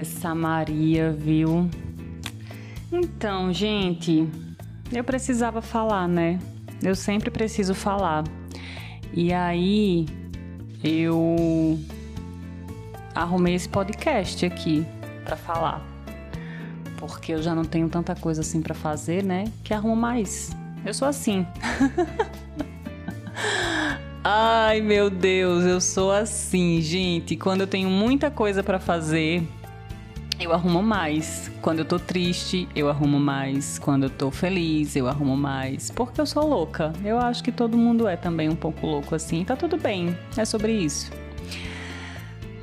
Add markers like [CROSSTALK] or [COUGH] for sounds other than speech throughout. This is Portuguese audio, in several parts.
Essa Maria, viu? Então, gente, eu precisava falar, né? Eu sempre preciso falar. E aí, eu arrumei esse podcast aqui para falar. Porque eu já não tenho tanta coisa assim para fazer, né? Que arrumo mais. Eu sou assim. [LAUGHS] Ai, meu Deus, eu sou assim, gente. Quando eu tenho muita coisa para fazer, eu arrumo mais. Quando eu tô triste, eu arrumo mais. Quando eu tô feliz, eu arrumo mais. Porque eu sou louca. Eu acho que todo mundo é também um pouco louco assim. Tá tudo bem. É sobre isso.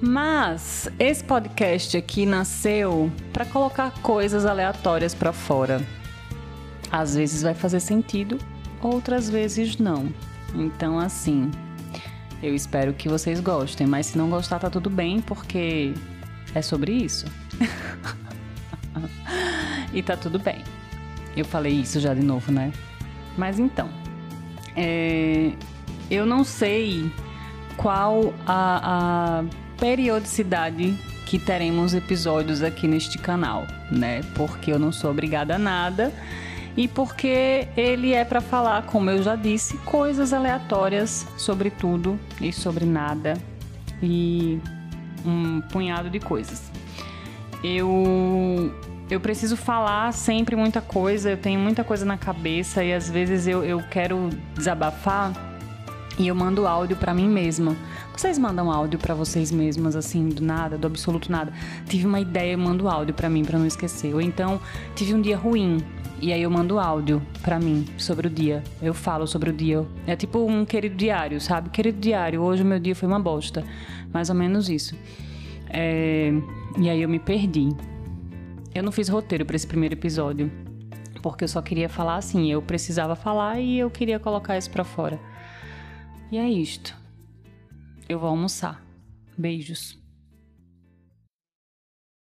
Mas esse podcast aqui nasceu para colocar coisas aleatórias para fora. Às vezes vai fazer sentido, outras vezes não. Então, assim, eu espero que vocês gostem, mas se não gostar, tá tudo bem, porque é sobre isso. [LAUGHS] e tá tudo bem. Eu falei isso já de novo, né? Mas então, é, eu não sei qual a, a periodicidade que teremos episódios aqui neste canal, né? Porque eu não sou obrigada a nada e porque ele é para falar, como eu já disse, coisas aleatórias sobre tudo e sobre nada e um punhado de coisas. Eu eu preciso falar sempre muita coisa, eu tenho muita coisa na cabeça e às vezes eu, eu quero desabafar e eu mando áudio para mim mesma. Vocês mandam áudio para vocês mesmas assim do nada, do absoluto nada. Tive uma ideia, eu mando áudio para mim para não esquecer. Ou então tive um dia ruim, e aí eu mando áudio para mim sobre o dia. Eu falo sobre o dia. É tipo um querido diário, sabe? Querido diário, hoje o meu dia foi uma bosta. Mais ou menos isso. É... E aí eu me perdi. Eu não fiz roteiro para esse primeiro episódio. Porque eu só queria falar assim, eu precisava falar e eu queria colocar isso para fora. E é isto. Eu vou almoçar. Beijos.